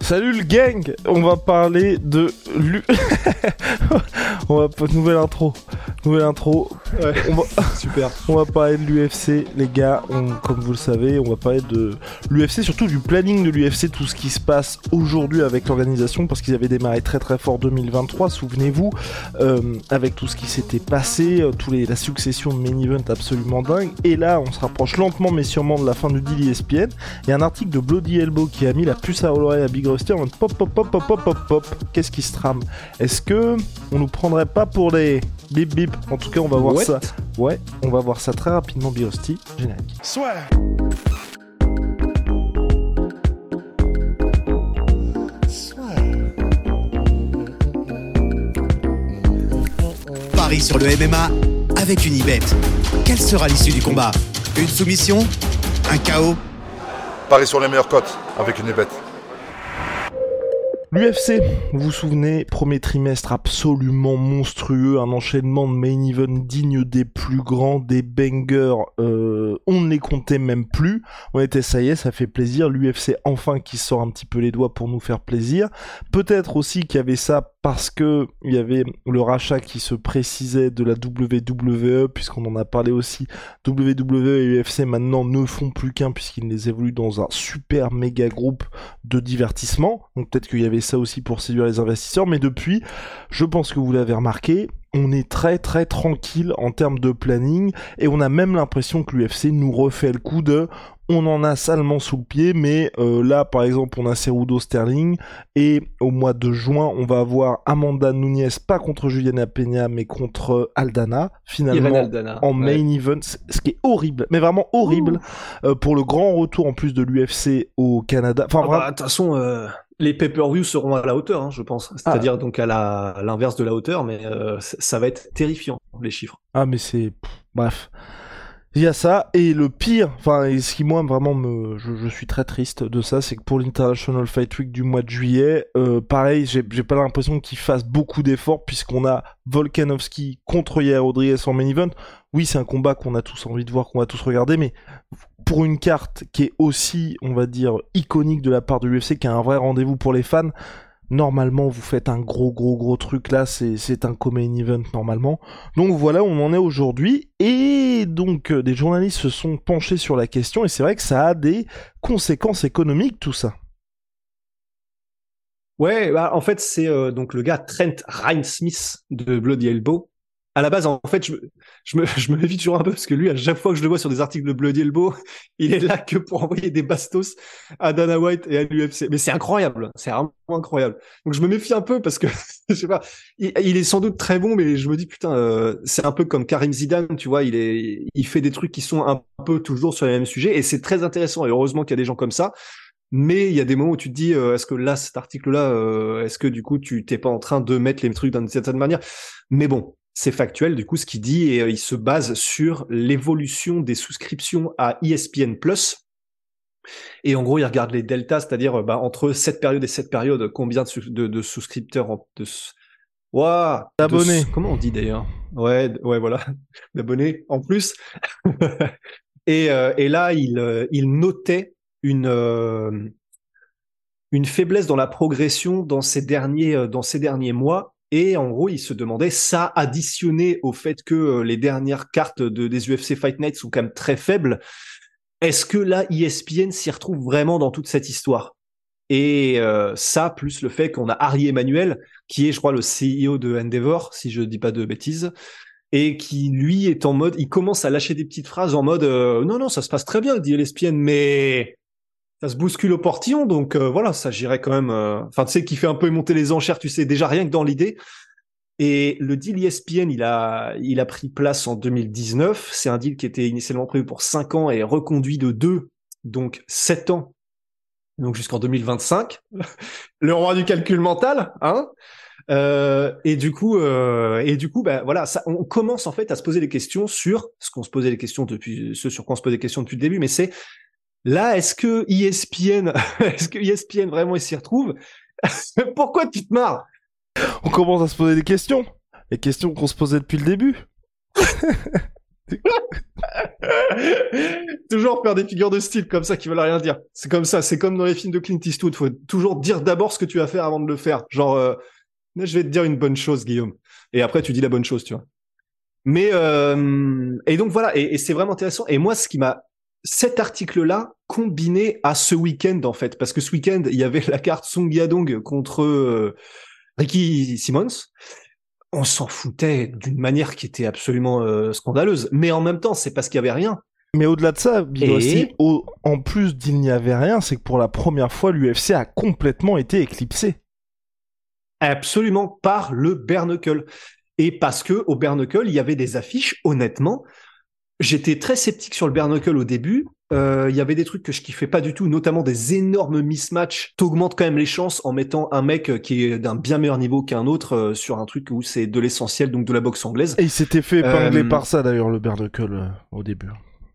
Salut le gang On va parler de l'U... on va. Nouvelle intro. Nouvelle intro. Ouais. On va... Super. On va parler de l'UFC, les gars. On- comme vous le savez, on va parler de l'UFC, surtout du planning de l'UFC, tout ce qui se passe aujourd'hui avec l'organisation, parce qu'ils avaient démarré très très fort 2023, souvenez-vous, euh, avec tout ce qui s'était passé, euh, tous les, la succession de main events absolument dingue. Et là, on se rapproche lentement mais sûrement de la fin du deal ESPN. Il y a un article de Bloody Elbow qui a mis la puce à l'oreille à Big Rusty en mode pop pop pop pop pop pop pop. Qu'est-ce qui se trame Est-ce que on nous prendrait pas pour des bip bip En tout cas, on va voir What ça. Ouais, on va voir ça très rapidement, Big Rusty. Générique. Soit. Paris sur le MMA avec une ibet. Quelle sera l'issue du combat? Une soumission? Un chaos? Paris sur les meilleures cotes avec une bête. L'UFC, vous vous souvenez, premier trimestre absolument monstrueux, un enchaînement de main event digne des plus grands, des bangers, euh, on ne les comptait même plus. On était ça y est, ça fait plaisir. L'UFC enfin qui sort un petit peu les doigts pour nous faire plaisir. Peut-être aussi qu'il y avait ça parce que il y avait le rachat qui se précisait de la WWE, puisqu'on en a parlé aussi. WWE et UFC maintenant ne font plus qu'un puisqu'ils les évoluent dans un super méga groupe de divertissement. Donc peut-être qu'il y avait ça aussi pour séduire les investisseurs, mais depuis, je pense que vous l'avez remarqué, on est très très tranquille en termes de planning et on a même l'impression que l'UFC nous refait le coup de on en a salement sous le pied, mais euh, là par exemple on a Cerudo Sterling et au mois de juin on va avoir Amanda Nunes pas contre Juliana Peña mais contre Aldana finalement Aldana. en Ouais. main event, ce qui est horrible, mais vraiment horrible euh, pour le grand retour en plus de l'UFC au Canada. Enfin, Ah vraiment- bah, de toute façon, euh, les pay-per-view seront à la hauteur, hein, je pense. C'est-à-dire donc à l'inverse de la hauteur, mais euh, ça va être terrifiant les chiffres. Ah mais c'est bref. Il y a ça et le pire, enfin et ce qui moi vraiment me, je, je suis très triste de ça, c'est que pour l'International Fight Week du mois de juillet, euh, pareil, j'ai j'ai pas l'impression qu'ils fassent beaucoup d'efforts puisqu'on a Volkanovski contre Yair Rodriguez en main event. Oui, c'est un combat qu'on a tous envie de voir, qu'on va tous regarder, mais pour une carte qui est aussi, on va dire, iconique de la part de l'UFC, qui a un vrai rendez-vous pour les fans, normalement vous faites un gros gros gros truc là, c'est un co-main event normalement. Donc voilà on en est aujourd'hui. Et donc euh, des journalistes se sont penchés sur la question et c'est vrai que ça a des conséquences économiques tout ça. Ouais, bah, en fait, c'est euh, donc le gars Trent Ryan-Smith de Bloody Elbow. À la base, en fait, je je me, je me méfie toujours un peu parce que lui, à chaque fois que je le vois sur des articles de Bloody Elbow, il est là que pour envoyer des bastos à Dana White et à l'UFC. Mais c'est incroyable, c'est vraiment incroyable. Donc je me méfie un peu parce que, je sais pas, il, il est sans doute très bon, mais je me dis putain, euh, c'est un peu comme Karim Zidane, tu vois, il est, il fait des trucs qui sont un peu toujours sur les mêmes sujets et c'est très intéressant. Et heureusement qu'il y a des gens comme ça. Mais il y a des moments où tu te dis, euh, est-ce que là, cet article-là, euh, est-ce que du coup, tu t'es pas en train de mettre les trucs d'une certaine manière? Mais bon, c'est factuel, du coup, ce qu'il dit, et euh, il se base sur l'évolution des souscriptions à ESPN+. Et en gros, il regarde les deltas, c'est-à-dire euh, bah, entre cette période et cette période, combien de, sus- de, de souscripteurs, en- de, D'abonnés. Comment on dit d'ailleurs? Ouais, ouais, voilà, d'abonnés en plus. et, euh, et là, il, euh, il notait une euh, une faiblesse dans la progression dans ces derniers dans ces derniers mois et en gros il se demandait ça additionné au fait que euh, les dernières cartes de des UFC Fight Night sont quand même très faibles. Est-ce que là ESPN s'y retrouve vraiment dans toute cette histoire? Et euh, ça plus le fait qu'on a Harry Emmanuel qui est je crois le CEO de Endeavor si je dis pas de bêtises et qui lui est en mode il commence à lâcher des petites phrases en mode euh, non non ça se passe très bien dit ESPN mais ça se bouscule au portillon, donc euh, voilà, ça j'irait quand même. euh, Enfin, tu sais, qui fait un peu monter les enchères, tu sais, déjà rien que dans l'idée. Et le deal ESPN, il a, il a pris place en 2019. C'est un deal qui était initialement prévu pour 5 ans et reconduit de 2, donc 7 ans donc jusqu'en 2025, le roi du calcul mental, hein. Euh, et du coup, euh, et du coup, bah, voilà, ça, on commence en fait à se poser des questions sur ce qu'on se posait les questions depuis, ce sur quoi on se posait des questions depuis le début, mais c'est là, est-ce que ESPN, est-ce que ESPN vraiment il s'y retrouve? Pourquoi tu te marres? On commence à se poser des questions, les questions qu'on se posait depuis le début. toujours faire des figures de style comme ça qui veulent rien dire. C'est comme ça, c'est comme dans les films de Clint Eastwood. Faut toujours dire d'abord ce que tu vas faire avant de le faire. Genre, euh, je vais te dire une bonne chose, Guillaume. Et après, tu dis la bonne chose, tu vois. Mais euh, et donc voilà, et, c'est vraiment intéressant. Et moi, ce qui m'a cet article-là combiné à ce week-end en fait, parce que ce week-end il y avait la carte Song Yadong contre euh, Ricky Simmons. On s'en foutait d'une manière qui était absolument euh, scandaleuse, mais en même temps, c'est parce qu'il y avait rien. Mais au-delà de ça, et... en plus d'il n'y avait rien, c'est que pour la première fois, l'UFC a complètement été éclipsé. Absolument par le Bernacle. Et parce que au Bernacle, il y avait des affiches, honnêtement. J'étais très sceptique sur le Bernacle au début. Euh, il y avait des trucs que je kiffais pas du tout, notamment des énormes mismatchs. T'augmentes quand même les chances en mettant un mec qui est d'un bien meilleur niveau qu'un autre euh, sur un truc où c'est de l'essentiel, donc de la boxe anglaise. Et il s'était fait épingler euh, par ça d'ailleurs, le Bernacle, au début.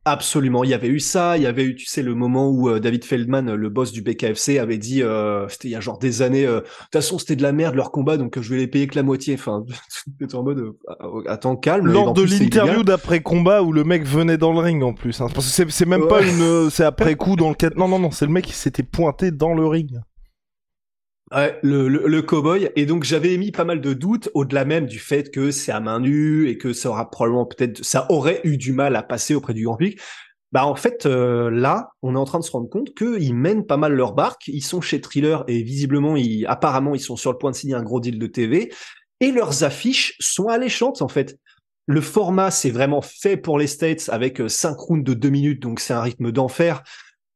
Absolument, il y avait eu ça, il y avait eu, tu sais, le moment où euh, David Feldman, le boss du BKFC, avait dit, euh, c'était il y a genre des années, euh, de toute façon c'était de la merde leur combat, donc je vais les payer que la moitié. Enfin, en mode, attends, calme. Lors de l'interview d'après combat où le mec venait dans le ring en plus, hein, parce que c'est même pas une, c'est après coup dans le cadre. Non non non, c'est le mec qui s'était pointé dans le ring. Ouais, le, le, le cowboy. Et donc j'avais émis pas mal de doutes, au-delà même du fait que c'est à main nue et que ça aura probablement peut-être, ça aurait eu du mal à passer auprès du grand public. Bah en fait euh, là, on est en train de se rendre compte qu'ils mènent pas mal leur barque. Ils sont chez Thriller et visiblement, ils, apparemment, ils sont sur le point de signer un gros deal de TV et leurs affiches sont alléchantes en fait. Le format, c'est vraiment fait pour les States avec 5 euh, rounds de 2 minutes, donc c'est un rythme d'enfer.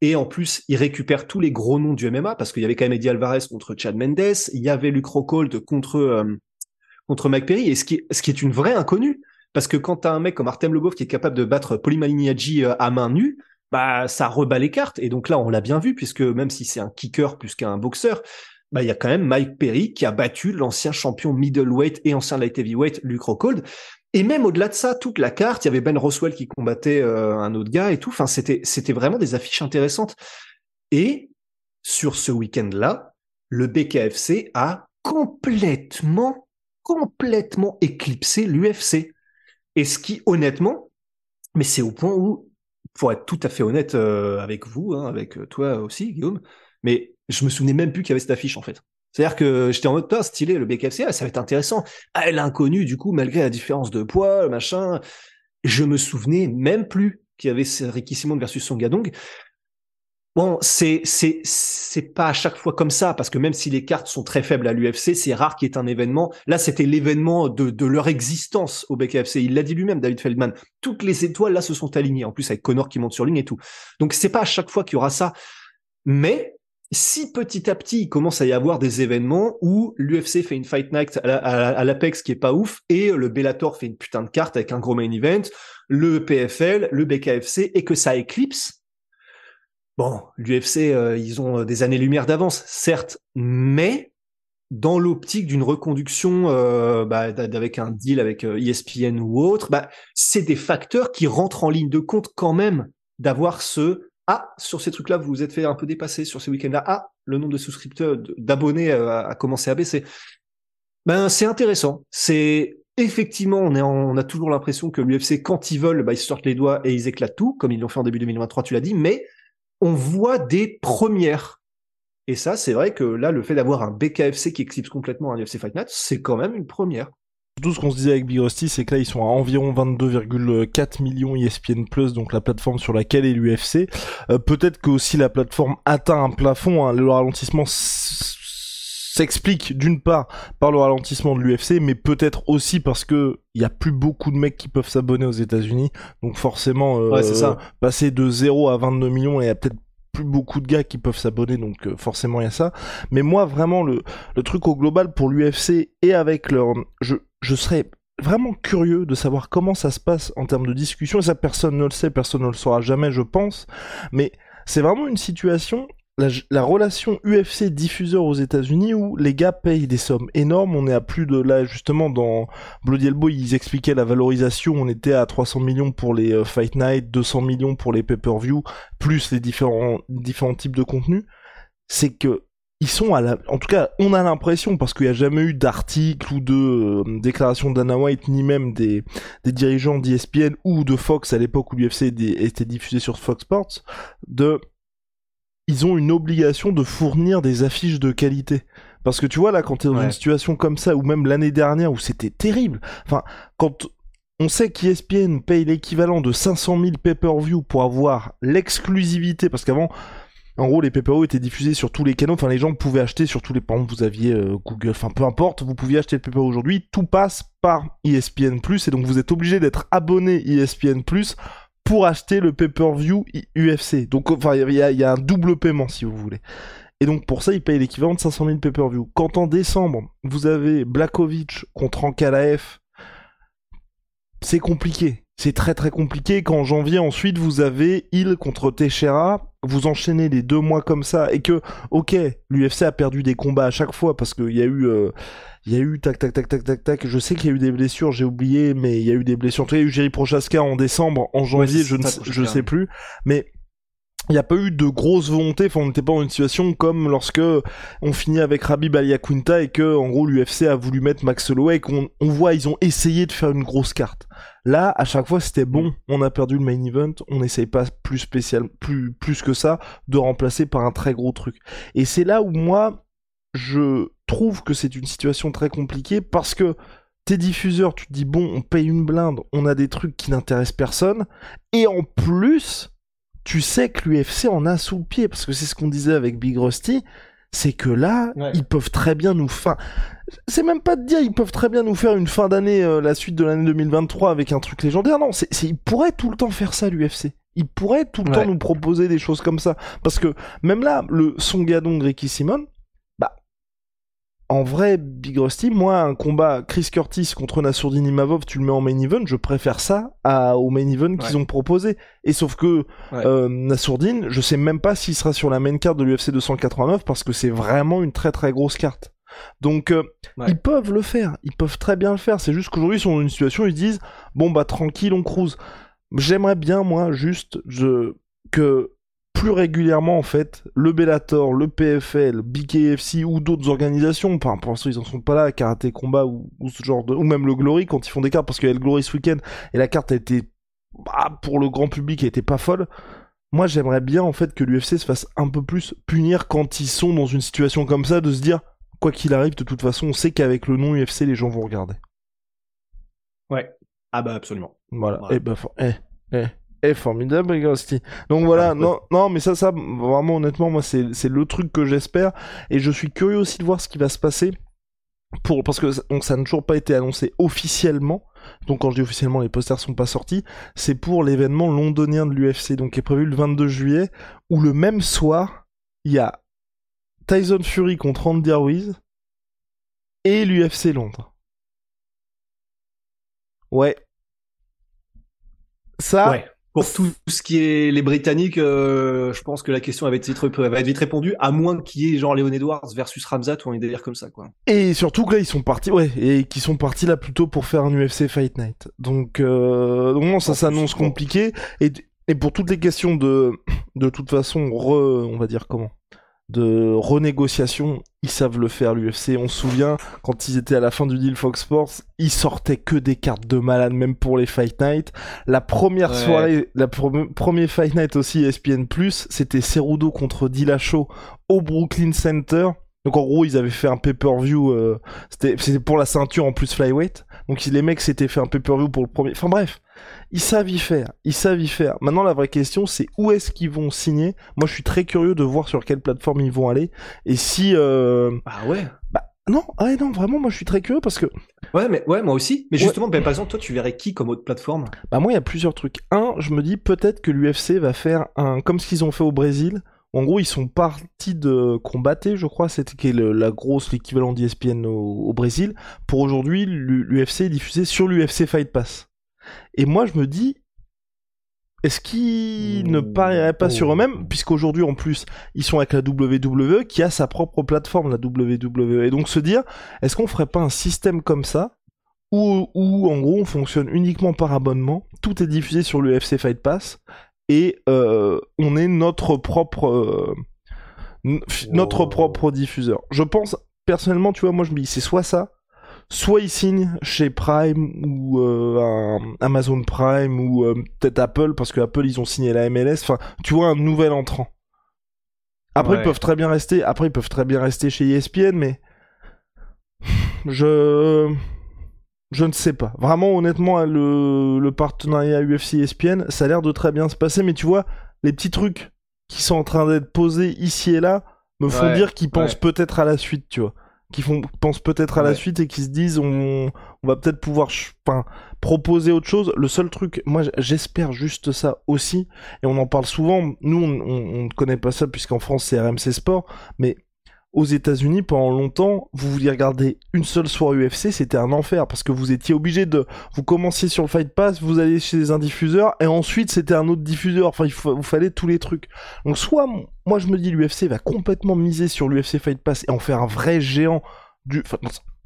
Et en plus, il récupère tous les gros noms du MMA parce qu'il y avait quand même Eddie Alvarez contre Chad Mendes, il y avait Luke Rockhold contre euh, contre Mike Perry, et ce qui est, une vraie inconnue parce que quand t'as un mec comme Artem Lobov qui est capable de battre Poli Malignaggi euh, à main nue, bah ça rebat les cartes. Et donc là, on l'a bien vu puisque même si c'est un kicker plus qu'un boxeur, bah il y a quand même Mike Perry qui a battu l'ancien champion middleweight et ancien light heavyweight Luke Rockhold. Et même au-delà de ça, toute la carte, il y avait Ben Roswell qui combattait euh, un autre gars et tout. Enfin, c'était c'était vraiment des affiches intéressantes. Et sur ce week-end-là, le BKFC a complètement, complètement éclipsé l'UFC. Et ce qui, honnêtement, mais c'est au point où, pour être tout à fait honnête euh, avec vous, hein, avec toi aussi, Guillaume, mais je me souvenais même plus qu'il y avait cette affiche en fait. C'est-à-dire que j'étais en mode, pas stylé, le BKFC, ah, ça va être intéressant. Ah, l'inconnu, du coup, malgré la différence de poids, machin, je me souvenais même plus qu'il y avait Ricky Simon versus Son Gadong. Bon, c'est c'est c'est pas à chaque fois comme ça parce que même si les cartes sont très faibles à l'UFC, c'est rare qu'il y ait un événement. Là, c'était l'événement de de leur existence au BKFC. Il l'a dit lui-même, David Feldman. Toutes les étoiles là se sont alignées. En plus avec Connor qui monte sur ligne et tout. Donc c'est pas à chaque fois qu'il y aura ça. Mais si petit à petit il commence à y avoir des événements où l'UFC fait une fight night à l'Apex qui est pas ouf et le Bellator fait une putain de carte avec un gros main event, le PFL, le BKFC et que ça éclipse. Bon, l'UFC euh, ils ont des années-lumière d'avance, certes, mais dans l'optique d'une reconduction euh, bah, avec un deal avec ESPN euh, e ou autre, bah, c'est des facteurs qui rentrent en ligne de compte quand même d'avoir ce ah, sur ces trucs-là, vous vous êtes fait un peu dépasser sur ces week-ends-là. Ah, le nombre de souscripteurs, d'abonnés euh, a, commencé à baisser. Ben, c'est intéressant. C'est effectivement, on, a toujours l'impression que l'UFC, quand ils veulent, bah, ils sortent les doigts et ils éclatent tout, comme ils l'ont fait en début 2023, tu l'as dit, mais on voit des premières. Et ça, c'est vrai que là, le fait d'avoir un BKFC qui éclipse complètement un UFC Fight Night, c'est quand même une première. Tout ce qu'on se disait avec Big Rusty, c'est que là, ils sont à environ 22,4 millions ESPN+, donc la plateforme sur laquelle est l'UFC. Euh, peut-être que aussi la plateforme atteint un plafond, hein. le ralentissement s'explique d'une part par le ralentissement de l'UFC, mais peut-être aussi parce que il y a plus beaucoup de mecs qui peuvent s'abonner aux États-Unis, donc forcément euh, ça. passer de 0 à 22 millions, et a peut-être plus beaucoup de gars qui peuvent s'abonner, donc euh, forcément il y a ça. Mais moi, vraiment, le, le truc au global pour l'UFC et avec leur... Je, je serais vraiment curieux de savoir comment ça se passe en termes de discussion, et ça personne ne le sait, personne ne le saura jamais, je pense. Mais c'est vraiment une situation la, la relation UFC diffuseur aux États-Unis où les gars payent des sommes énormes. On est à plus de là justement dans Bloody Elbow, ils expliquaient la valorisation. On était à 300 millions pour les euh, Fight Night, 200 millions pour les pay-per-view, plus les différents différents types de contenus. C'est que ils sont à la, en tout cas, on a l'impression parce qu'il n'y a jamais eu d'article ou de euh, déclaration d'Anna White ni même des, des dirigeants d'ESPN ou de Fox à l'époque où l'UFC était diffusé sur Fox Sports, de, ils ont une obligation de fournir des affiches de qualité. Parce que tu vois là, quand t'es dans une situation comme ça, ou même l'année dernière où c'était terrible, enfin, quand on sait qu'ESPN paye l'équivalent de 500 000 pay-per-view pour avoir l'exclusivité, parce qu'avant, en gros, les PPO étaient diffusés sur tous les canaux. Enfin, les gens pouvaient acheter sur tous les. Par exemple, vous aviez euh, Google. Enfin, peu importe, vous pouviez acheter le PPO aujourd'hui. Tout passe par ESPN+. Et donc, vous êtes obligé d'être abonné ESPN+, pour acheter le pay-per-view UFC. Donc, enfin, il y, a un double paiement, si vous voulez. Et donc, pour ça, ils payent l'équivalent de 500 000 pay-per-view. Quand en décembre, vous avez Blakovic contre Ankalaev, c'est compliqué. C'est très très compliqué. Quand en janvier, ensuite, vous avez Hill contre Teixeira. Vous enchaînez les deux mois comme ça et que ok l'UFC a perdu des combats à chaque fois parce qu'il y a eu euh, il y a eu tac tac tac tac tac tac. Je sais qu'il y a eu des blessures j'ai oublié mais il y a eu des blessures. Il y a eu Jerry Prochaska en décembre en janvier je ne je sais plus. Mais il n'y a pas eu de grosse volonté, enfin on n'était pas dans une situation comme lorsque on finit avec Rabib Aliaquinta et que en gros l'UFC a voulu mettre Max Holloway et qu'on on voit ils ont essayé de faire une grosse carte. Là, à chaque fois c'était bon, on a perdu le main event, on n'essaye pas plus spécial, plus, plus que ça, de remplacer par un très gros truc. Et c'est là où moi, je trouve que c'est une situation très compliquée parce que tes diffuseurs, tu te dis bon, on paye une blinde, on a des trucs qui n'intéressent personne, et en plus, tu sais que l'UFC en a sous le pied, parce que c'est ce qu'on disait avec Big Rusty, c'est que là, ils peuvent très bien nous faire... C'est même pas de dire, ils peuvent très bien nous faire une fin d'année, euh, la suite de l'année 2023 avec un truc légendaire. Non, c'est, ils pourraient tout le temps faire ça, l'UFC. Ils pourraient tout le temps nous proposer des choses comme ça. Parce que même là, le Songadong Ricky Simon, en vrai, Big Rusty, moi, un combat Chris Curtis contre Nassourdine Imavov, tu le mets en main event, je préfère ça à, au main event qu'ils ont proposé. Et sauf que euh, Nassourdine, je sais même pas s'il sera sur la main carte de l'UFC 289 parce que c'est vraiment une très très grosse carte. Donc euh, ils peuvent le faire, ils peuvent très bien le faire. C'est juste qu'aujourd'hui ils sont dans une situation où ils disent bon bah tranquille on cruise. J'aimerais bien moi juste je que plus régulièrement en fait le Bellator, le PFL, BKFC ou d'autres organisations. Enfin, pour l'instant ils en sont pas là, karaté combat ou, ce genre de, ou même le Glory quand ils font des cartes parce qu'il y a le Glory ce week-end et la carte a été bah, pour le grand public, elle était pas folle. Moi, j'aimerais bien en fait que l'UFC se fasse un peu plus punir quand ils sont dans une situation comme ça, de se dire quoi qu'il arrive, de toute façon, on sait qu'avec le nom UFC, les gens vont regarder. Ouais. Ah bah absolument. Voilà. Et eh bah, eh, eh est formidable, Ghosti. Donc voilà, non, non, mais ça, ça, vraiment, honnêtement, moi, c'est, c'est le truc que j'espère. Et je suis curieux aussi de voir ce qui va se passer. Pour, parce que donc, ça n'a toujours pas été annoncé officiellement. Donc quand je dis officiellement, les posters sont pas sortis. C'est pour l'événement londonien de l'UFC, donc qui est prévu le 22 juillet, où le même soir, il y a Tyson Fury contre Andy Ruiz et l'UFC Londres. Ouais. Ça, ouais. Pour tout ce qui est les Britanniques, euh, je pense que la question va être, vite, va être vite répondue, à moins qu'il y ait genre Léon Edwards versus Ramzat ou un délire comme ça, quoi. Et surtout que là, ils sont partis, ouais, et qui sont partis là plutôt pour faire un UFC Fight Night. Donc, euh, non, ça s'annonce compliqué. Et, et pour toutes les questions de, de toute façon, re, on va dire comment de renégociation, ils savent le faire l'UFC. On se souvient quand ils étaient à la fin du deal Fox Sports, ils sortaient que des cartes de malade, même pour les Fight Night. La première soirée, la premier Fight Night aussi ESPN c'était Cerudo contre Dillashaw au Brooklyn Center. Donc en gros, ils avaient fait un pay-per-view, euh, c'était pour la ceinture en plus flyweight. Donc les mecs s'étaient fait un pay-per-view pour le premier. Enfin bref, ils savent y faire, ils savent y faire. Maintenant, la vraie question, c'est où est-ce qu'ils vont signer? Moi, je suis très curieux de voir sur quelle plateforme ils vont aller. Et si... Euh... Ah ouais Bah non, ah non, vraiment, moi, je suis très curieux parce que... Ouais, mais ouais, moi aussi. Mais justement, ben, par exemple, toi, tu verrais qui comme autre plateforme? Bah moi, il y a plusieurs trucs. Un, je me dis peut-être que l'UFC va faire un... Comme ce qu'ils ont fait au Brésil. En gros, ils sont partis de combattre, je crois, c'était la grosse, l'équivalent d'ESPN au, au Brésil. Pour aujourd'hui, l'UFC est diffusé sur l'UFC Fight Pass. Et moi, je me dis, est-ce qu'ils ne parieraient pas oh. sur eux-mêmes Puisqu'aujourd'hui, en plus, ils sont avec la WWE, qui a sa propre plateforme, la WWE. Et donc se dire, est-ce qu'on ferait pas un système comme ça, où, où en gros, on fonctionne uniquement par abonnement, tout est diffusé sur l'UFC Fight Pass, et euh, on est notre propre... euh, notre Wow. propre diffuseur. Je pense, personnellement, tu vois, moi je me dis, c'est soit ça, soit ils signent chez Prime ou euh, Amazon Prime ou euh, peut-être Apple parce que Apple ils ont signé la MLS. Enfin, tu vois un nouvel entrant. Après Ouais. ils peuvent très bien rester. Après ils peuvent très bien rester chez ESPN, mais je je ne sais pas. Vraiment honnêtement le le partenariat UFC ESPN ça a l'air de très bien se passer, mais tu vois les petits trucs qui sont en train d'être posés ici et là me font Ouais, dire qu'ils pensent ouais. peut-être à la suite, tu vois qui font pensent peut-être à la suite et qui se disent on, on va peut-être pouvoir enfin, proposer autre chose. Le seul truc, moi j'espère juste ça aussi, et on en parle souvent. Nous on ne connaît pas ça puisqu'en France c'est RMC Sport, mais aux États-Unis pendant longtemps, vous vouliez regarder une seule soirée UFC, c'était un enfer parce que vous étiez obligé de, vous commenciez sur le Fight Pass, vous allez chez un diffuseur et ensuite c'était un autre diffuseur. Enfin, il vous fallait tous les trucs. Donc soit moi je me dis l'UFC va complètement miser sur l'UFC Fight Pass et en faire un vrai géant du.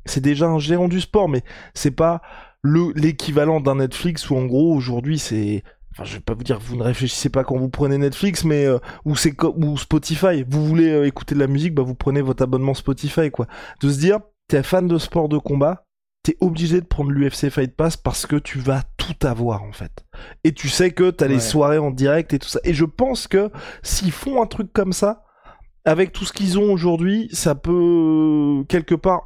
C'est déjà un géant du sport, mais c'est pas le l'équivalent d'un Netflix où en gros aujourd'hui c'est. Enfin, je vais pas vous dire que vous ne réfléchissez pas quand vous prenez Netflix, mais euh, ou c'est ou Spotify. Vous voulez euh, écouter de la musique, bah vous prenez votre abonnement Spotify, quoi. De se dire, t'es fan de sport de combat, t'es obligé de prendre l'UFC Fight Pass parce que tu vas tout avoir en fait. Et tu sais que t'as les soirées en direct et tout ça. Et je pense que s'ils font un truc comme ça, avec tout ce qu'ils ont aujourd'hui, ça peut quelque part.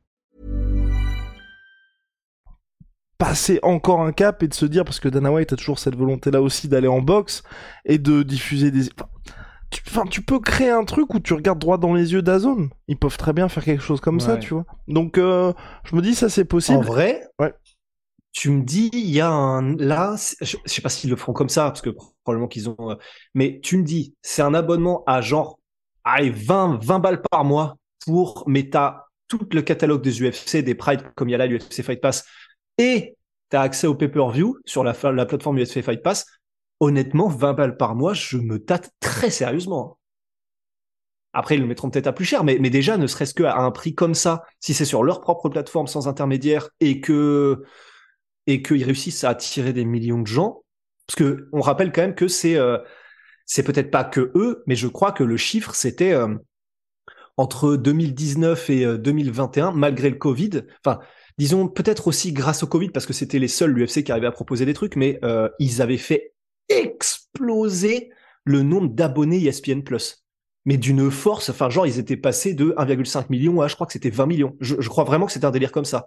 Passer encore un cap et de se dire parce que Dana White a toujours cette volonté là aussi d'aller en boxe et de diffuser des enfin, tu, enfin, tu peux créer un truc où tu regardes droit dans les yeux d'Azone ils peuvent très bien faire quelque chose comme ça tu vois. Donc euh, je me dis ça c'est possible. En vrai, Ouais. tu me dis, il y a un là, je, je sais pas s'ils le feront comme ça parce que probablement qu'ils ont, euh, mais tu me dis, c'est un abonnement à genre, allez, 20, 20 balles par mois pour, mais t'as tout le catalogue des UFC, des Pride comme il y a là l'UFC Fight Pass, et t'as accès au pay-per-view sur la, la plateforme UFC Fight Pass. Honnêtement, 20 balles par mois, je me tâte très sérieusement. Après, ils le mettront peut-être à plus cher, mais, déjà, ne serait-ce qu'à un prix comme ça, si c'est sur leur propre plateforme sans intermédiaire et que et qu'ils réussissent à attirer des millions de gens, parce que on rappelle quand même que c'est euh, c'est peut-être pas que eux, mais je crois que le chiffre c'était euh, entre 2019 et euh, 2021, malgré le Covid. Enfin, disons peut-être aussi grâce au Covid, parce que c'était les seuls l'UFC qui arrivaient à proposer des trucs, mais euh, ils avaient fait exploser le nombre d'abonnés ESPN. Mais d'une force, enfin genre ils étaient passés de 1,5 million à je crois que c'était 20 millions. Je, crois vraiment que c'était un délire comme ça.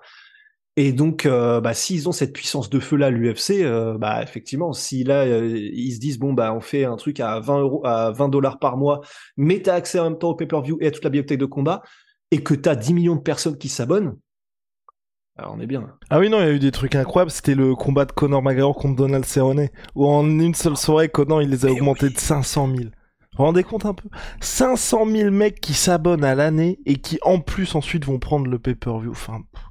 Et donc, euh, bah, s'ils ont cette puissance de feu là, l'UFC, euh, bah effectivement, si là ils se disent bon bah on fait un truc à 20 euros, à 20 dollars par mois, mais t'as accès en même temps au pay-per-view et à toute la bibliothèque de combat, et que t'as 10 millions de personnes qui s'abonnent, alors on est bien. ah oui non il y a eu des trucs incroyables c'était le combat de Conor McGregor contre Donald Cerrone où en une seule soirée Conor il les a Mais augmentés oui. de 500 000 vous vous rendez compte un peu? 500 000 mecs qui s'abonnent à l'année et qui en plus ensuite vont prendre le pay-per-view. Enfin, pff,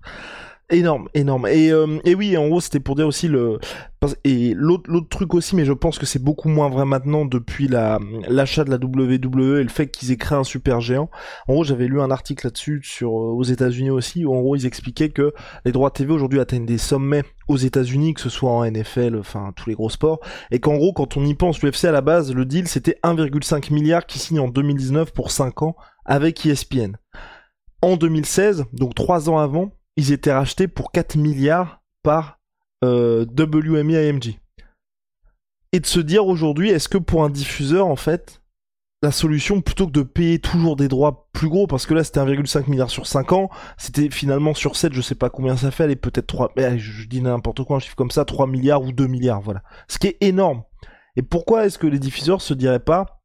énorme, énorme. Et, euh, et oui, en gros, c'était pour dire aussi le et l'autre l'autre truc aussi, mais je pense que c'est beaucoup moins vrai maintenant depuis la l'achat de la WWE et le fait qu'ils aient créé un super géant. En gros, j'avais lu un article là-dessus sur euh, aux États-Unis aussi où en gros ils expliquaient que les droits TV aujourd'hui atteignent des sommets aux États-Unis, que ce soit en NFL, enfin tous les gros sports, et qu'en gros quand on y pense, l'UFC à la base, le deal c'était 1,5 milliard qui signe en 2019 pour 5 ans avec ESPN. En 2016, donc 3 ans avant, ils étaient rachetés pour 4 milliards par euh, AMG. Et de se dire aujourd'hui, est-ce que pour un diffuseur, en fait, la solution plutôt que de payer toujours des droits plus gros parce que là c'était 1,5 milliard sur 5 ans, c'était finalement sur 7, je sais pas combien ça fait, allez peut-être 3 mais je dis n'importe quoi, un chiffre comme ça, 3 milliards ou 2 milliards, voilà. Ce qui est énorme. Et pourquoi est-ce que les diffuseurs se diraient pas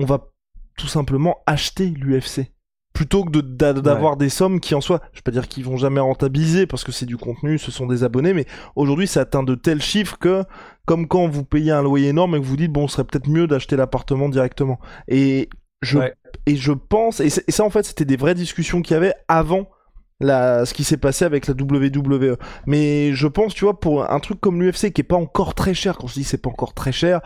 on va tout simplement acheter l'UFC plutôt que d'avoir des sommes qui en soi, je vais pas dire qu'ils vont jamais rentabiliser parce que c'est du contenu, ce sont des abonnés, mais aujourd'hui ça atteint de tels chiffres que comme quand vous payez un loyer énorme et que vous dites bon, ce serait peut-être mieux d'acheter l'appartement directement. Et je et je pense et, ça en fait c'était des vraies discussions qu'il y avait avant la, ce qui s'est passé avec la WWE. Mais je pense, tu vois, pour un truc comme l'UFC qui est pas encore très cher, quand je dis c'est pas encore très cher,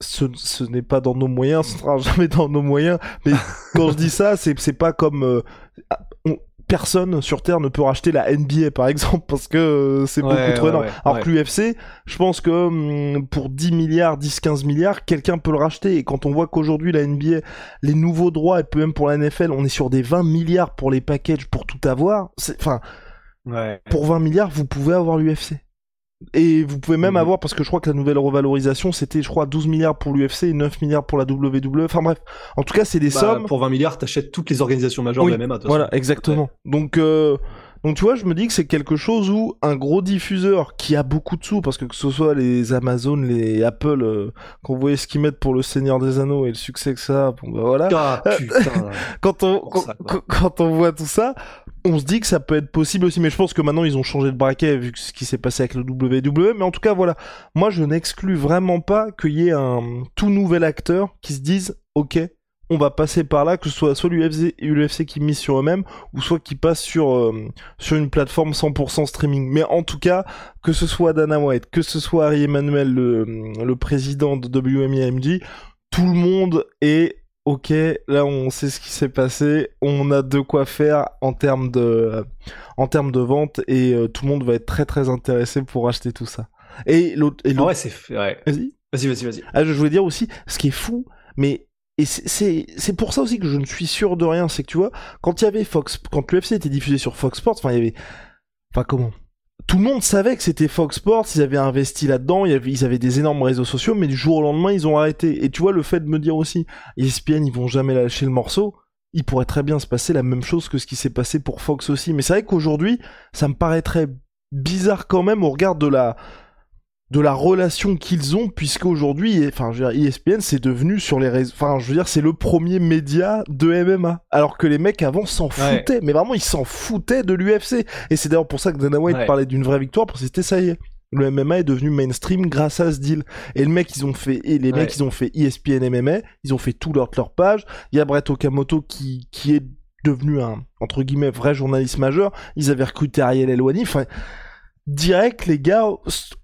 ce, ce n'est pas dans nos moyens, ce sera jamais dans nos moyens. Mais quand je dis ça, c'est c'est pas comme euh, personne sur terre ne peut racheter la NBA par exemple parce que euh, c'est beaucoup trop énorme. Alors que l'UFC, je pense que hum, pour 10 milliards, 10 15 milliards, quelqu'un peut le racheter et quand on voit qu'aujourd'hui la NBA les nouveaux droits et peu même pour la NFL, on est sur des 20 milliards pour les packages pour tout avoir, enfin pour 20 milliards, vous pouvez avoir l'UFC. Et vous pouvez même mhm. avoir, parce que je crois que la nouvelle revalorisation, c'était, je crois, 12 milliards pour l'UFC et 9 milliards pour la WWE. Enfin bref, en tout cas, c'est des bah, sommes. Pour 20 milliards, t'achètes toutes les organisations majeures de MMA. Voilà, exactement. Donc, euh, donc tu vois, je me dis que c'est quelque chose où un gros diffuseur qui a beaucoup de sous, parce que que ce soit les Amazon, les Apple, euh, quand vous voyez ce qu'ils mettent pour le Seigneur des Anneaux et le succès que ça, bon bah voilà. Ah, putain. quand on quand, on voit tout ça, on se dit que ça peut être possible aussi, mais je pense que maintenant ils ont changé de braquet vu ce qui s'est passé avec le WWE. Mais en tout cas, voilà, moi je n'exclus vraiment pas qu'il y ait un tout nouvel acteur qui se dise, ok, on va passer par là, que ce soit soit l'UFC qui mise sur eux-mêmes, ou soit qui passe sur, euh, sur une plateforme 100% streaming. Mais en tout cas, que ce soit Dana White, que ce soit Harry Emmanuel, le, le président de WMI tout le monde est ok, là on sait ce qui s'est passé, on a de quoi faire en termes de, en termes de vente et euh, tout le monde va être très très intéressé pour acheter tout ça. Et l'autre, ah ouais, c'est, ouais. Vas-y. Vas-y, vas-y, vas-y. Ah, je voulais dire aussi, ce qui est fou, mais et c'est pour ça aussi que je ne suis sûr de rien, c'est que tu vois, quand il y avait Fox, quand l'UFC était diffusé sur Fox Sports, enfin il y avait, enfin comment, tout le monde savait que c'était Fox Sports, ils avaient investi là-dedans, ils avaient des énormes réseaux sociaux, mais du jour au lendemain ils ont arrêté. Et tu vois le fait de me dire aussi, ESPN ils vont jamais lâcher le morceau, il pourrait très bien se passer la même chose que ce qui s'est passé pour Fox aussi. Mais c'est vrai qu'aujourd'hui, ça me paraîtrait bizarre quand même au regard de la de la relation qu'ils ont, puisque aujourd'hui, enfin, je veux dire, ESPN, c'est devenu sur les réseaux, enfin, je veux dire, c'est le premier média de MMA. Alors que les mecs avant s'en foutaient, mais vraiment, ils s'en foutaient de l'UFC. Et c'est d'ailleurs pour ça que Dana White parlait d'une vraie victoire, parce que c'était ça y est. Le MMA est devenu mainstream grâce à ce deal. Et le mec, ils ont fait, et les mecs, ils ont fait ESPN MMA, ils ont fait tout leur, leur page. Il y a Brett Okamoto qui, qui est devenu un, entre guillemets, vrai journaliste majeur. Ils avaient recruté Ariel Elwani. Enfin, direct, les gars,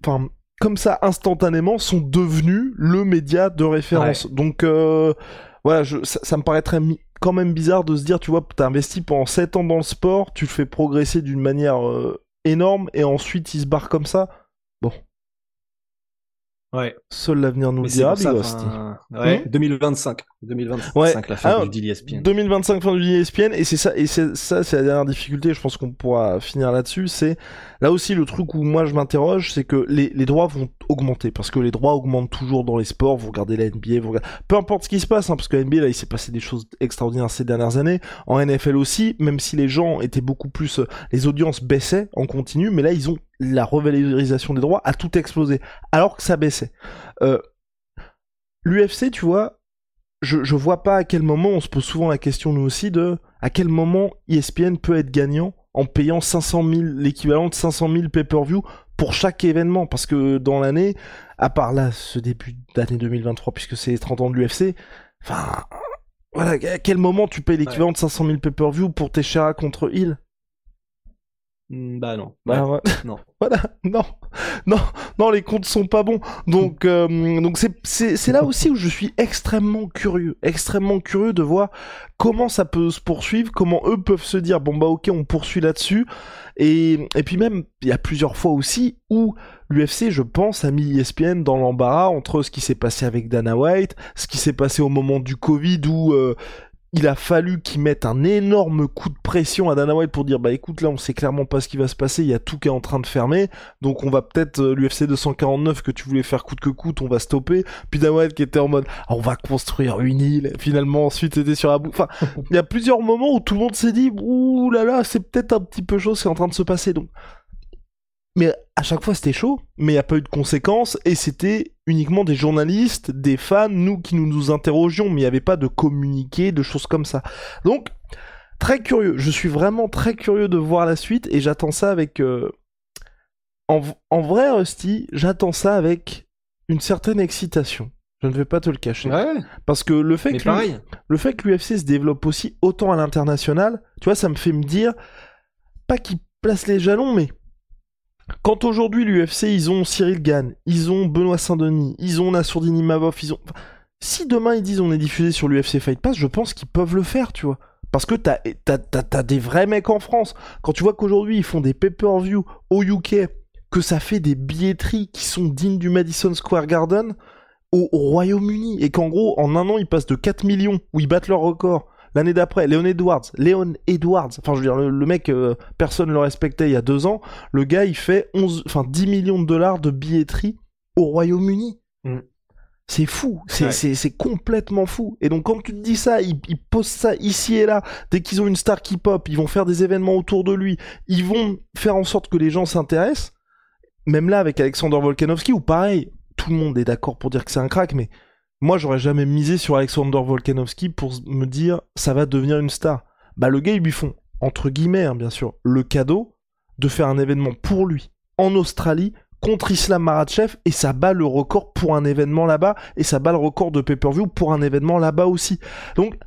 enfin, comme ça instantanément sont devenus le média de référence. Donc euh, voilà, je, ça, me paraîtrait quand même bizarre de se dire, tu vois, t'as investi pendant 7 ans dans le sport, tu le fais progresser d'une manière euh, énorme et ensuite il se barre comme ça. Bon, Ouais. Seul l'avenir nous le dira, Big Ouais, 2025. 2025, la fin du ESPN. 2025, fin du ESPN, et c'est ça, et c'est ça, c'est la dernière difficulté, je pense qu'on pourra finir là-dessus, c'est, là aussi, le truc où moi je m'interroge, c'est que les, les droits vont augmenter, parce que les droits augmentent toujours dans les sports, vous regardez la NBA, vous regardez, peu importe ce qui se passe, hein, parce que la NBA, là, il s'est passé des choses extraordinaires ces dernières années, en NFL aussi, même si les gens étaient beaucoup plus, euh, les audiences baissaient en continu, mais là, ils ont la revalorisation des droits a tout explosé, alors que ça baissait. Euh, L'UFC, tu vois, je, je vois pas à quel moment, on se pose souvent la question nous aussi de à quel moment ESPN peut être gagnant en payant 500 000, l'équivalent de 500 000 pay-per-view pour chaque événement, parce que dans l'année, à part là, ce début d'année 2023, puisque c'est les 30 ans de l'UFC, enfin, voilà, à quel moment tu payes l'équivalent de 500 000 pay-per-view pour Teixeira contre Hill? Bah non. Bah, non. Voilà, non, non, non, les comptes sont pas bons. Donc, euh, donc c'est, c'est, c'est là aussi où je suis extrêmement curieux, extrêmement curieux de voir comment ça peut se poursuivre, comment eux peuvent se dire bon bah ok, on poursuit là-dessus. Et, et puis même, il y a plusieurs fois aussi où l'UFC, je pense, a mis ESPN dans l'embarras entre ce qui s'est passé avec Dana White, ce qui s'est passé au moment du Covid où euh, il a fallu qu'ils mettent un énorme coup de pression à Dana White pour dire bah écoute là on sait clairement pas ce qui va se passer, il y a tout qui est en train de fermer, donc on va peut-être euh, l'UFC 249 que tu voulais faire coûte que coûte, on va stopper. Puis Dana White qui était en mode ah, on va construire une île, finalement ensuite c'était sur la bout. Enfin, il y a plusieurs moments où tout le monde s'est dit ouh là là c'est peut-être un petit peu chaud, c'est en train de se passer donc. Mais à chaque fois c'était chaud, mais il n'y a pas eu de conséquences, et c'était uniquement des journalistes, des fans, nous qui nous, nous interrogions, mais il n'y avait pas de communiqué, de choses comme ça. Donc, très curieux, je suis vraiment très curieux de voir la suite, et j'attends ça avec... Euh, en, en, vrai, Rusty, j'attends ça avec une certaine excitation. Je ne vais pas te le cacher. Ouais. Parce que le fait que, le fait que l'UFC se développe aussi autant à l'international, tu vois, ça me fait me dire, pas qu'il place les jalons, mais quand aujourd'hui l'UFC, ils ont Cyril Gann, ils ont Benoît Saint-Denis, ils ont Nassourdini Mavov, ils ont... Si demain ils disent on est diffusé sur l'UFC Fight Pass, je pense qu'ils peuvent le faire, tu vois. Parce que t'as as, des vrais mecs en France. Quand tu vois qu'aujourd'hui ils font des pay-per-view au UK, que ça fait des billetteries qui sont dignes du Madison Square Garden au, au Royaume-Uni, et qu'en gros, en un an, ils passent de 4 millions, où ils battent leur record, L'année d'après, Léon Edwards, Léon Edwards, enfin je veux dire, le, mec, euh, personne ne le respectait il y a deux ans, le gars il fait 11, enfin 10 millions de dollars de billetterie au Royaume-Uni. Mm. C'est fou, c'est complètement fou. Et donc quand tu te dis ça, ils, posent ça ici et là. Dès qu'ils ont une star qui pop, ils vont faire des événements autour de lui. Ils vont faire en sorte que les gens s'intéressent. Même là avec Alexander Volkanovski, où pareil, tout le monde est d'accord pour dire que c'est un crack, mais moi, j'aurais jamais misé sur Alexander Volkanovski pour me dire ça va devenir une star. Bah, le gars, ils lui font, entre guillemets, hein, bien sûr, le cadeau de faire un événement pour lui en Australie contre Islam Maratchev et ça bat le record pour un événement là-bas et ça bat le record de pay-per-view pour un événement là-bas aussi. Donc,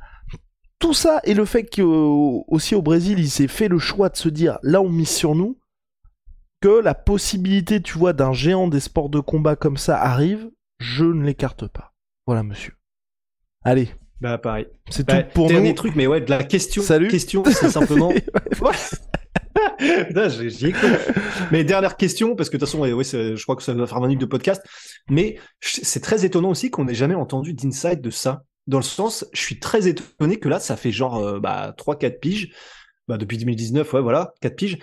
tout ça et le fait qu'aussi au Brésil, il s'est fait le choix de se dire là, on mise sur nous, que la possibilité, tu vois, d'un géant des sports de combat comme ça arrive, je ne l'écarte pas. Voilà, monsieur. Allez. Bah, pareil. C'est bah, tout pour dernier nous. truc, mais ouais, de la question. Salut. Question, c'est simplement. J'y ai Mais dernière question, parce que de toute façon, ouais, je crois que ça va faire 20 minutes de podcast. Mais c'est très étonnant aussi qu'on n'ait jamais entendu d'insight de ça. Dans le sens, je suis très étonné que là, ça fait genre euh, bah, 3-4 piges. Bah, depuis 2019, ouais, voilà, 4 piges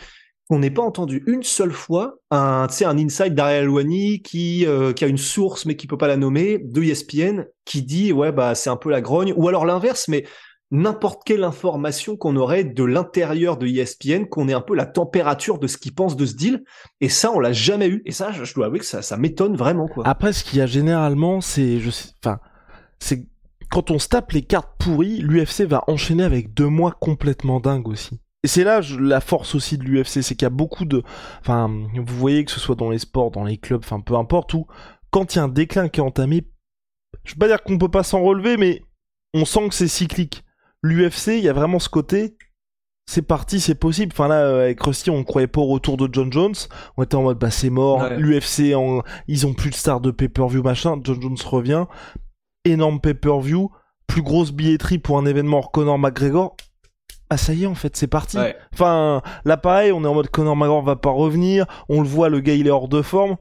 on n'est pas entendu une seule fois un, un inside d'Ariel Wani qui, euh, qui a une source mais qui peut pas la nommer, de ESPN, qui dit ouais bah c'est un peu la grogne, ou alors l'inverse, mais n'importe quelle information qu'on aurait de l'intérieur de ESPN, qu'on ait un peu la température de ce qu'ils pensent de ce deal, et ça on l'a jamais eu, et ça je dois avouer que ça, ça m'étonne vraiment quoi. Après ce qu'il y a généralement c'est, je enfin, c'est quand on se tape les cartes pourries, l'UFC va enchaîner avec deux mois complètement dingues aussi. Et c'est là la force aussi de l'UFC, c'est qu'il y a beaucoup de... Enfin, vous voyez que ce soit dans les sports, dans les clubs, enfin peu importe où, quand il y a un déclin qui est entamé, je veux pas dire qu'on peut pas s'en relever, mais on sent que c'est cyclique. L'UFC, il y a vraiment ce côté, c'est parti, c'est possible. Enfin là, euh, avec Rusty, on croyait pas au retour de John Jones. On était en mode, bah c'est mort. L'UFC, ils ont plus de stars de pay-per-view machin. John Jones revient. Énorme pay-per-view. Plus grosse billetterie pour un événement hors Conor McGregor ah ça y est en fait c'est parti. Enfin là pareil on est en mode Conor McGregor va pas revenir, on le voit le gars il est hors de forme.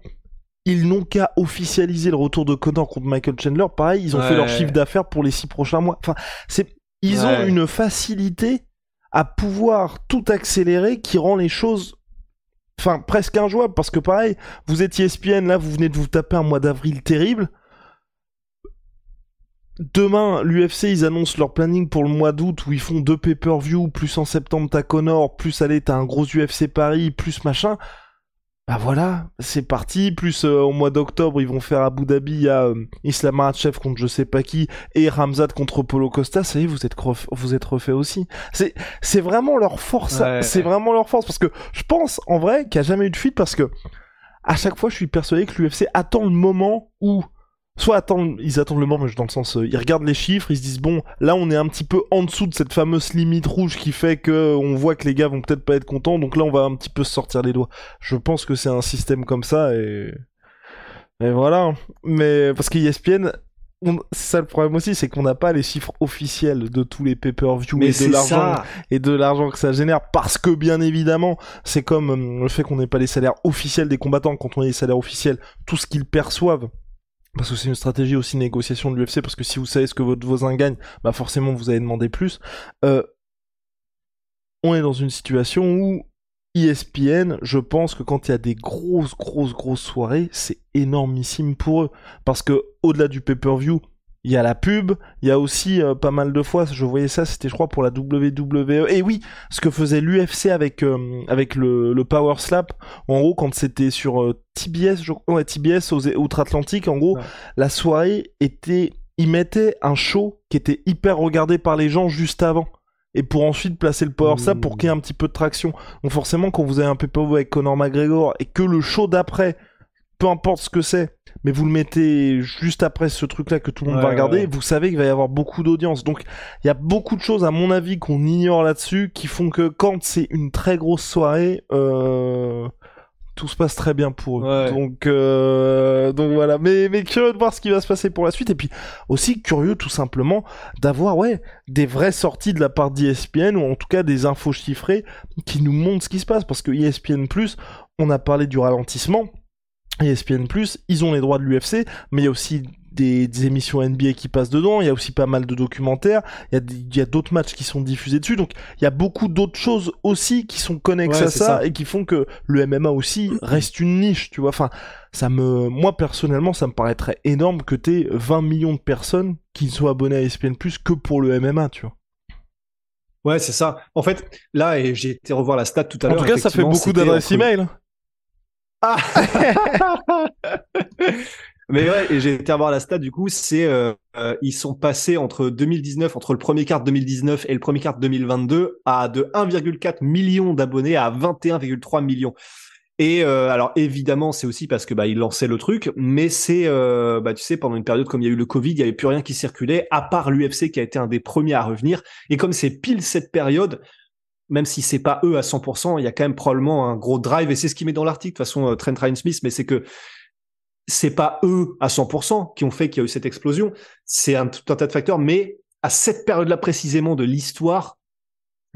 Ils n'ont qu'à officialiser le retour de Conor contre Michael Chandler. Pareil ils ont fait leur chiffre d'affaires pour les six prochains mois. Enfin c'est ils ont une facilité à pouvoir tout accélérer qui rend les choses enfin presque injouables parce que pareil vous étiez ESPN là vous venez de vous taper un mois d'avril terrible Demain, l'UFC, ils annoncent leur planning pour le mois d'août où ils font deux pay-per-view, plus en septembre t'as Connor, plus allez t'as un gros UFC Paris, plus machin. Bah voilà, c'est parti. Plus euh, au mois d'octobre, ils vont faire Abu Dhabi, il y a euh, Islam Makhachev contre je sais pas qui et Ramzat contre Polo Costa. Ça y est, vous êtes vous êtes refait aussi. C'est c'est vraiment leur force. c'est vraiment leur force parce que je pense en vrai qu'il n'y a jamais eu de fuite parce que à chaque fois, je suis persuadé que l'UFC attend le moment où soit attendent, ils attendent le moment, dans le sens, euh, ils regardent les chiffres, ils se disent bon, là on est un petit peu en dessous de cette fameuse limite rouge qui fait que on voit que les gars vont peut-être pas être contents, donc là on va un petit peu se sortir les doigts. Je pense que c'est un système comme ça et et voilà. Mais parce qu'ESPN, c'est ça le problème aussi, c'est qu'on n'a pas les chiffres officiels de tous les pay-per-view et de l'argent et de l'argent que ça génère parce que bien évidemment, c'est comme euh, le fait qu'on n'ait pas les salaires officiels des combattants quand on a les salaires officiels, tout ce qu'ils perçoivent parce que c'est une stratégie aussi négociation de l'UFC, parce que si vous savez ce que votre voisin gagne, bah forcément vous allez demander plus. Euh, on est dans une situation où ESPN, je pense que quand il y a des grosses, grosses, grosses soirées, c'est énormissime pour eux. Parce que au-delà du pay-per-view, il y a la pub, il y a aussi euh, pas mal de fois, je voyais ça, c'était je crois pour la WWE. Et oui, ce que faisait l'UFC avec euh, avec le, le, Power Slap, en gros quand c'était sur euh, TBS, je crois, TBS aux outre-Atlantique, en gros, la soirée était, ils mettaient un show qui était hyper regardé par les gens juste avant et pour ensuite placer le power slap pour qu'il y ait un petit peu de traction. Donc forcément, quand vous avez un pay avec Conor McGregor et que le show d'après, peu importe ce que c'est, mais vous le mettez juste après ce truc-là que tout le monde va regarder, vous savez qu'il va y avoir beaucoup d'audience. Donc il y a beaucoup de choses, à mon avis, qu'on ignore là-dessus, qui font que quand c'est une très grosse soirée, euh, tout se passe très bien pour eux. Donc, euh, donc voilà. Mais, mais curieux de voir ce qui va se passer pour la suite. Et puis aussi curieux tout simplement d'avoir ouais des vraies sorties de la part d'ESPN ou en tout cas des infos chiffrées qui nous montrent ce qui se passe. Parce que ESPN Plus, on a parlé du ralentissement. ESPN Plus, ils ont les droits de l'UFC, mais il y a aussi des, émissions NBA qui passent dedans, il y a aussi pas mal de documentaires, il y a, d'autres matchs qui sont diffusés dessus, donc il y a beaucoup d'autres choses aussi qui sont connexes à ça, et qui font que le MMA aussi reste une niche, tu vois. Enfin, ça me, moi personnellement, ça me paraîtrait énorme que t'aies 20 millions de personnes qui soient abonnées à ESPN Plus que pour le MMA, tu vois. Ouais, c'est ça. En fait, là, et j'ai été revoir la stat tout à l'heure. En tout cas, ça fait beaucoup d'adresses email. Ah Mais ouais, j'ai été voir la stat du coup, c'est euh, euh, ils sont passés entre 2019, entre le premier quart 2019 et le premier quart 2022 à de 1,4 million d'abonnés à 21,3 millions. Et euh, alors évidemment, c'est aussi parce que bah ils lançaient le truc, mais c'est bah tu sais pendant une période comme il y a eu le Covid, il y avait plus rien qui circulait à part l'UFC qui a été un des premiers à revenir. Et comme c'est pile cette période, même si c'est pas eux à 100%, il y a quand même probablement un gros drive et c'est ce qui met dans l'article de toute façon Trent Ryan Smith, mais c'est que c'est pas eux à 100% qui ont fait qu'il y a eu cette explosion. C'est un, tout un tas de facteurs, mais à cette période-là précisément de l'histoire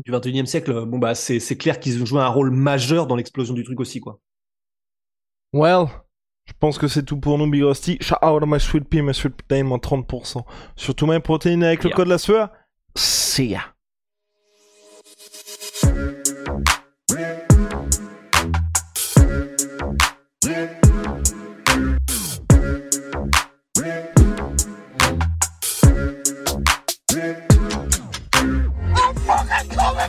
du 21e siècle, bon bah c'est, c'est clair qu'ils ont joué un rôle majeur dans l'explosion du truc aussi, quoi. Well, je pense que c'est tout pour nous, Big Rusty. Shout out my sweet pea, my sweet protein, moins 30%. Surtout mes protéines avec le code la sueur. See ya.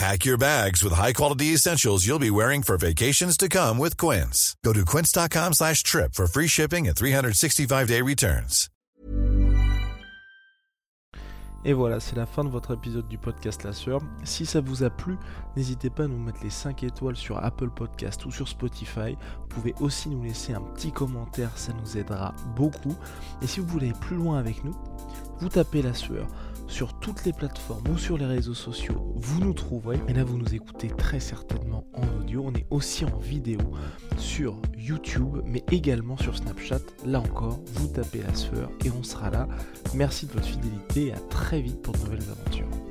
Pack your bags with high-quality essentials you'll be wearing for vacations to come with Quince. Go to quince.com slash trip for free shipping and 365-day returns. Et voilà, c'est la fin de votre épisode du podcast La Sœur. Si ça vous a plu, n'hésitez pas à nous mettre les 5 étoiles sur Apple Podcast ou sur Spotify. Vous pouvez aussi nous laisser un petit commentaire, ça nous aidera beaucoup. Et si vous voulez aller plus loin avec nous, vous tapez La Sueur sur toutes les plateformes ou sur les réseaux sociaux, vous nous trouverez. Et là, vous nous écoutez très certainement en audio. On est aussi en vidéo sur YouTube, mais également sur Snapchat. Là encore, vous tapez la sueur et on sera là. Merci de votre fidélité et à très vite pour de nouvelles aventures.